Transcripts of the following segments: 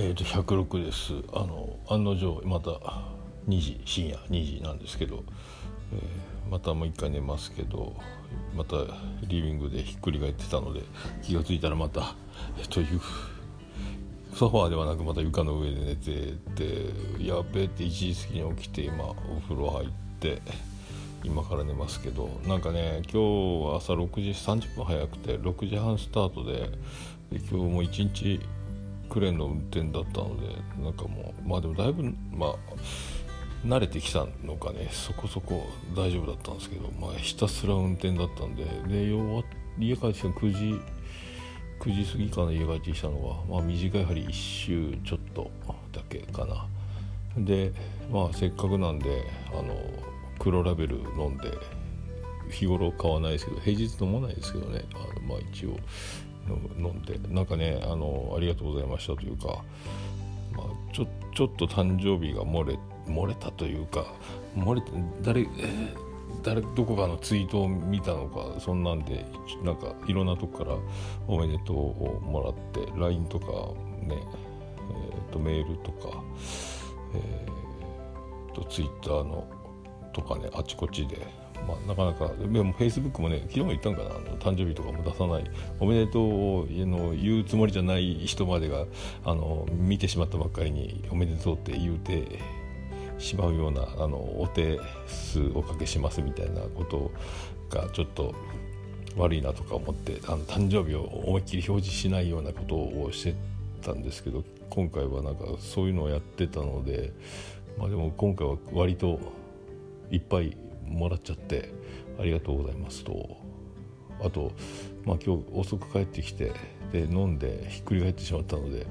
えー、と106です。あの案の定また2時深夜2時なんですけど、えー、またもう一回寝ますけどまたリビングでひっくり返ってたので気が付いたらまた、えー、というソファーではなくまた床の上で寝ててやべえって1時過ぎに起きて今お風呂入って今から寝ますけどなんかね今日は朝6時30分早くて6時半スタートでで今日も一日クレーンの運転だったのでなんかもうまあでもだいぶまあ慣れてきたのかね。そこそこ大丈夫だったんですけど、まあ、ひたすら運転だったんで。で要は家帰ってきたの9時9時過ぎかな家帰ってきたのは、まあ、短い針1周ちょっとだけかな。でまあせっかくなんであの黒ラベル飲んで日頃買わないですけど平日飲まないですけどね。あのまあ一応。飲んでなんかねあのありがとうございましたというか、まあ、ちょちょっと誕生日が漏れ漏れたというか漏れて誰誰どこかのツイートを見たのかそんなんでなんかいろんなとこからおめでとうをもらって LINE とかね、えー、とメールとか、えー、と Twitter のとかねあちこちでまあ、なかなかでもフェイスブックもね昨日も言ったんかなあの誕生日とかも出さないおめでとうをの言うつもりじゃない人までがあの見てしまったばっかりにおめでとうって言うてしまうようなあのお手数おかけしますみたいなことがちょっと悪いなとか思ってあの誕生日を思いっきり表示しないようなことをしてたんですけど今回はなんかそういうのをやってたのでまあでも今回は割といっぱいもらっちゃってありがとうございますと。あと、まあ、今日遅く帰ってきてで飲んでひっくり返ってしまったので、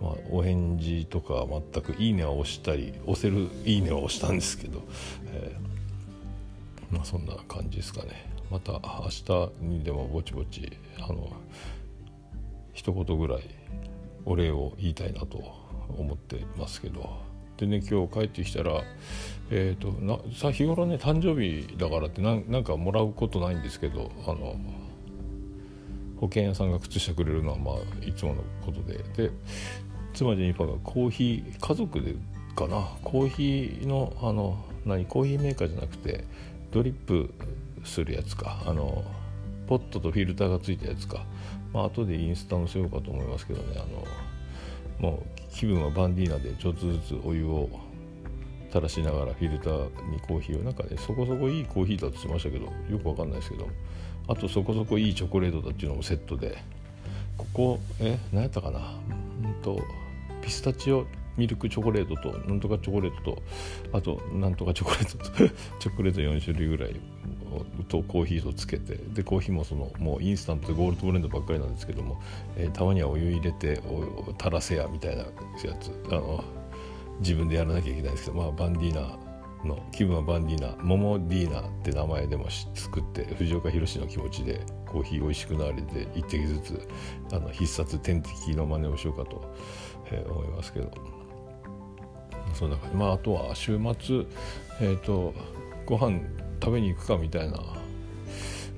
まあ、お返事とか全く「いいね」は押したり押せる「いいね」は押したんですけど、えー、まあ、そんな感じですかね。また明日にでもぼちぼちあの一言ぐらいお礼を言いたいなと思ってますけど。でね今日帰ってきたらえーと、なさ日頃ね誕生日だからってなんかもらうことないんですけどあの保険屋さんが靴下くれるのはまあいつものことで。で妻ジェニファーがコーヒー家族でかな？コーヒーのあの何？コーヒーメーカーじゃなくてドリップするやつか。あのポットとフィルターがついたやつか。まあ後でインスタ載せようかと思いますけどねあのもう気分はバンディーナでちょっとずつお湯を垂らしながらフィルターにコーヒーをなんかねそこそこいいコーヒーだとしましたけどよくわかんないですけどあとそこそこいいチョコレートだっていうのもセットで。ここえ何やったかな？うんとピスタチオミルクチョコレートとなんとかチョコレートとあとなんとかチョコレートと チョコレート4種類ぐらい。とコーヒーとつけてでコーヒーもそのもうインスタントでゴールドブレンドばっかりなんですけども、えー、たまにはお湯入れてお垂らせやみたいなやつあの自分でやらなきゃいけないんですけど、まあ、バンディーナの気分はバンディーナモモディーナって名前でも作って藤岡弘の気持ちでコーヒー美味しくなれて一滴ずつあの必殺天敵の真似をしようかと、えー、思いますけど。そんな感じ。まああとは週末えっ、ー、とご飯食べに行くかみたいな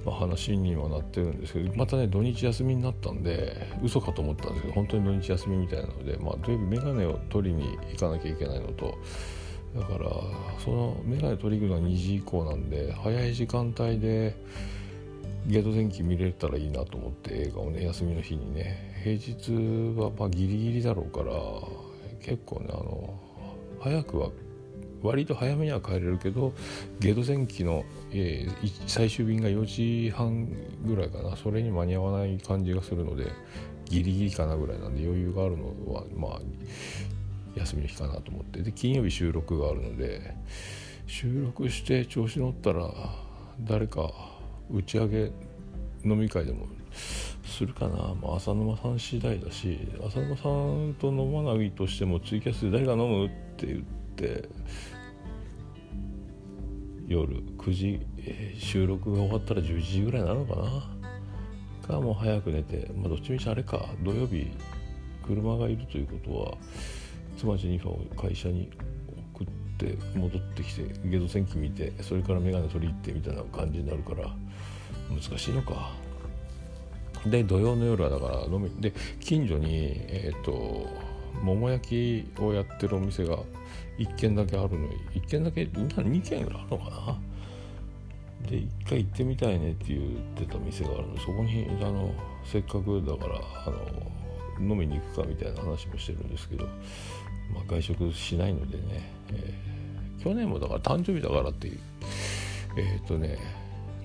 まあ、話にはなってるんですけどまたね土日休みになったんで嘘かと思ったんですけど本当に土日休みみたいなので、まあ、土曜日眼鏡を取りに行かなきゃいけないのとだからその眼鏡取り行くのは2時以降なんで早い時間帯でゲート天気見れたらいいなと思って映画をね休みの日にね。平日はまあギリギリだろうから結構ねあの早くは割と早めには帰れるけどゲート前期の、えー、最終便が4時半ぐらいかな。それに間に合わない感じがするのでギリギリかなぐらいなんで余裕があるのはまあ休みの日かなと思って。で金曜日収録があるので収録して調子乗ったら誰か打ち上げ飲み会でもするかな、まあ、浅沼さん次第だし浅沼さんと飲まないとしてもツイキャスで誰が飲むって言って夜9時、えー、収録が終わったら11時ぐらいなのかな？かもう早く寝て、まあ、どっちみちあれか土曜日車がいるということは妻ジェニファーを会社に送って戻ってきてゲド戦記見てそれから眼鏡取り行ってみたいな感じになるから難しいのか。で土曜の夜はだから飲みで近所にえっ、ー、と桃焼きをやってるお店が1軒だけあるのに1軒だけ2軒ぐらいあるのかな。で1回行ってみたいねって言ってた店があるの。でそこにあのせっかくだからあの飲みに行くかみたいな話もしてるんですけど、まあ、外食しないのでね、えー、去年もだから誕生日だからってえっ、ー、とね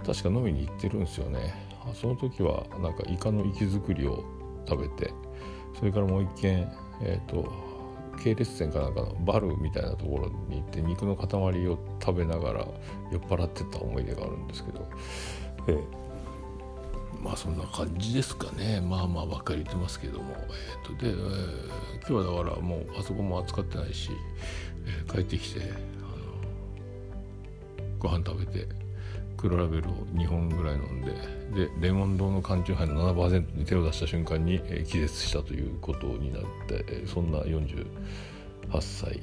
確か飲みに行ってるんですよね。その時はなんかイカの活き作りを食べてそれからもう一軒えっ、ー、と系列店かなんかのバルみたいなところに行って肉の塊を食べながら酔っ払ってた思い出があるんですけど、えー、まあそんな感じですかね。まあまあばっかり言ってますけども、えーとでえー、今日はだからもうあそこも扱ってないし、えー、帰ってきてあのご飯食べて黒ラベルを2本ぐらい飲んででレモン堂の缶チューハイの7%に手を出した瞬間に、えー、気絶したということになって、えー、そんな48歳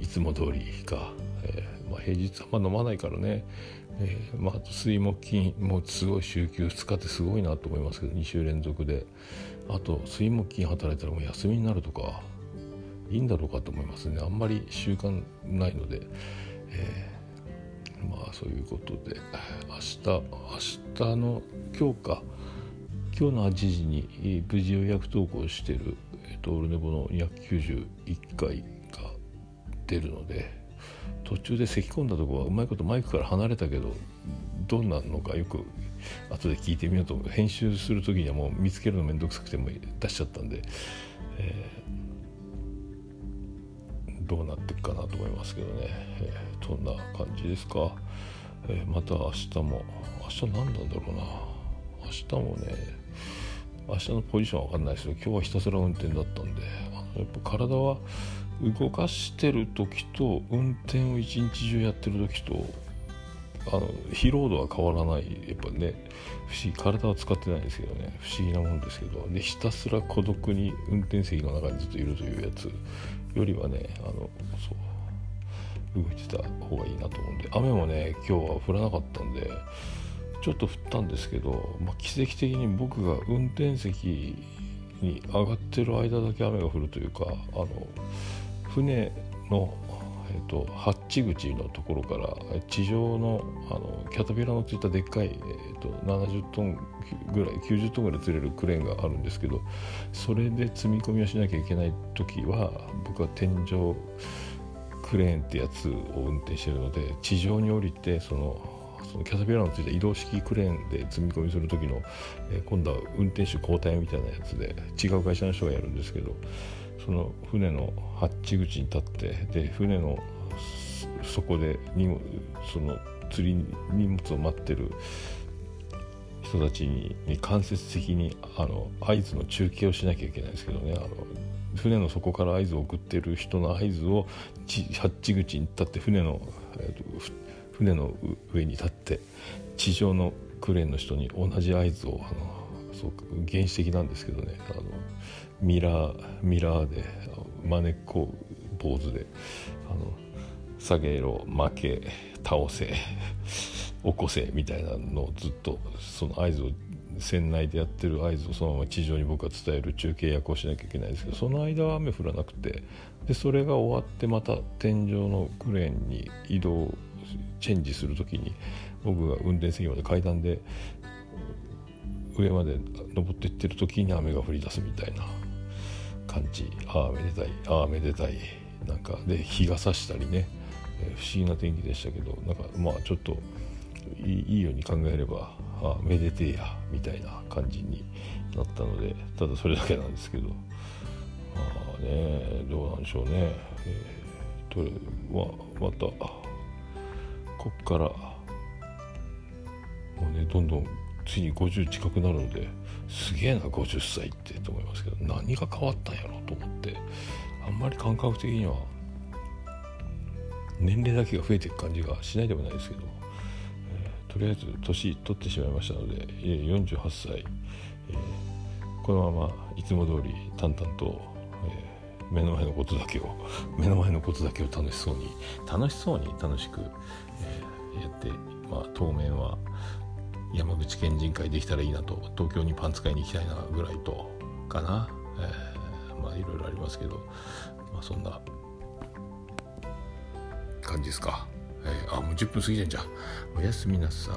いつも通りか、えー、まあ、平日あんま飲まないからね、えまあ、水木金もうすごい週休2日ってすごいなと思いますけど2週連続で。あと水木金働いたらもう休みになるとかいいんだろうかと思いますね。あんまり習慣ないので。えーまあそういうことで明日明日の今日か今日の8時に無事予約投稿してる、えっと、オルネボの291回が出るので途中で咳き込んだとこはうまいことマイクから離れたけどどうなるのかよく後で聞いてみようと編集する時にはもう見つけるの面倒くさくても出しちゃったんで、えどうなっていくかなと思いますけどね、えー、そんな感じですか、えー、また明日も。明日何なんだろうな。明日もね明日のポジションは分かんないですけど今日はひたすら運転だったんでやっぱ体は動かしてる時と運転を一日中やってる時とあの疲労度は変わらない。やっぱね不思議。体は使ってないですけどね。不思議なもんですけど。でひたすら孤独に運転席の中にずっといるというやつ。よりはねあのそう動いてた方がいいなと思うんで雨もね今日は降らなかったんでちょっと降ったんですけど、まあ、奇跡的に僕が運転席に上がってる間だけ雨が降るというかあの船のえーと、ハッチ口のところから地上のあのキャタピラのついたでっかい、えーと、70トンぐらい90トンぐらい釣れるクレーンがあるんですけどそれで積み込みをしなきゃいけない時は僕は天井クレーンってやつを運転してるので地上に降りてそのそのキャタピラーのついた移動式クレーンで積み込みする時の、え、今度は運転手交代みたいなやつで違う会社の人がやるんですけどその船のハッチ口に立ってで船の底で荷その釣り荷物を待ってる人たちに間接的にあの合図の中継をしなきゃいけないですけどねあの船の底から合図を送ってる人の合図をハッチ口に立って船の、えーと、船の上に立って地上のクレーンの人に同じ合図をあのそう原始的なんですけどねあのミラーミラーでまねっこ坊主であの下げろ負け倒せ 起こせみたいなのをずっとその合図を船内でやってる合図をそのまま地上に僕は伝える中継役をしなきゃいけないんですけどその間は雨降らなくてでそれが終わってまた天井のクレーンに移動チェンジする時に僕が運転席まで階段で上まで登っていってる時に雨が降り出すみたいな感じ。ああめでたい。ああめでたい。なんかで日が差したりね、えー、不思議な天気でしたけどなんかまあちょっといいように考えればああめでてえやみたいな感じになったのでただそれだけなんですけど。まあねどうなんでしょうね、えー、とまあ、またこっからもうねどんどんついに50近くなるのですげえな50歳ってと思いますけど何が変わったんやろうと思ってあんまり感覚的には年齢だけが増えていく感じがしないでもないですけど、えー、とりあえず年取ってしまいましたので48歳、えー、このままいつも通り淡々と、えー、目の前のことだけを目の前のことだけを楽しそうに楽しそうに楽しく、やって、まあ、当面は山口県人会できたらいいなと東京にパン使いに行きたいなぐらいとかな、えー、まあいろいろありますけど、まあ、そんな感じですか、えー、あもう10分過ぎてんじゃん。おやすみなさい。